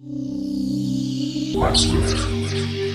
Let's go.